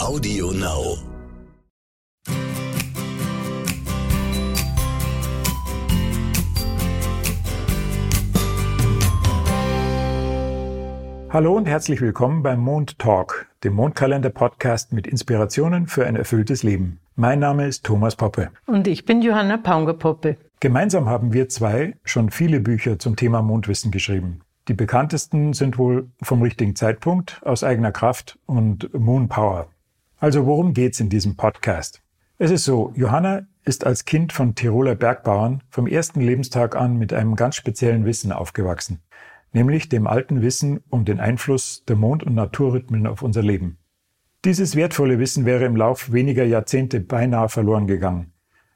Audio Now. Hallo und herzlich willkommen beim Mond Talk, dem Mondkalender-Podcast mit Inspirationen für ein erfülltes Leben. Mein Name ist Thomas Poppe. Und ich bin Johanna Paunger-Poppe. Gemeinsam haben wir zwei schon viele Bücher zum Thema Mondwissen geschrieben. Die bekanntesten sind wohl vom richtigen Zeitpunkt, aus eigener Kraft und Moon Power. Also worum geht's in diesem Podcast? Es ist so, Johanna ist als Kind von Tiroler Bergbauern vom ersten Lebenstag an mit einem ganz speziellen Wissen aufgewachsen nämlich dem alten Wissen um den Einfluss der Mond- und Naturrhythmen auf unser Leben. Dieses wertvolle Wissen wäre im Lauf weniger Jahrzehnte beinahe verloren gegangen.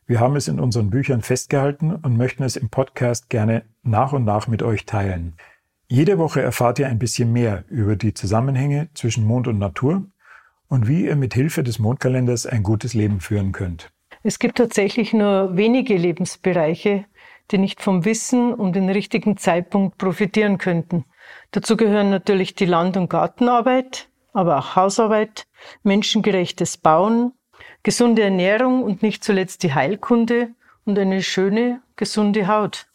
Wir haben es in unseren Büchern festgehalten und möchten es im Podcast gerne nach und nach mit euch teilen. Jede Woche erfahrt ihr ein bisschen mehr über die Zusammenhänge zwischen Mond und Natur und wie ihr mit Hilfe des Mondkalenders ein gutes Leben führen könnt. Es gibt tatsächlich nur wenige Lebensbereiche, die nicht vom Wissen um den richtigen Zeitpunkt profitieren könnten. Dazu gehören natürlich die Land- und Gartenarbeit, aber auch Hausarbeit, menschengerechtes Bauen, gesunde Ernährung und nicht zuletzt die Heilkunde und eine schöne, gesunde Haut.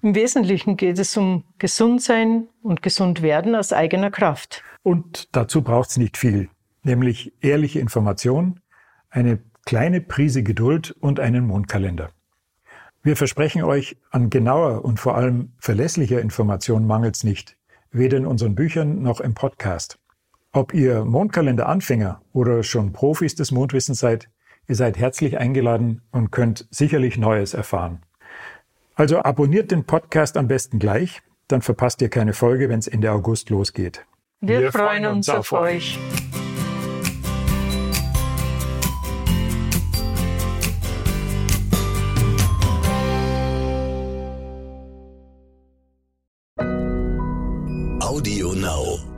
Im Wesentlichen geht es um Gesundsein und Gesundwerden aus eigener Kraft. Und dazu braucht es nicht viel, nämlich ehrliche Information, eine kleine Prise Geduld und einen Mondkalender. Wir versprechen euch, an genauer und vor allem verlässlicher Information mangelt's nicht, weder in unseren Büchern noch im Podcast. Ob ihr Mondkalender-Anfänger oder schon Profis des Mondwissens seid, ihr seid herzlich eingeladen und könnt sicherlich Neues erfahren. Also abonniert den Podcast am besten gleich, dann verpasst ihr keine Folge, wenn es Ende August losgeht. Wir, Wir freuen uns auf euch. Audio Now.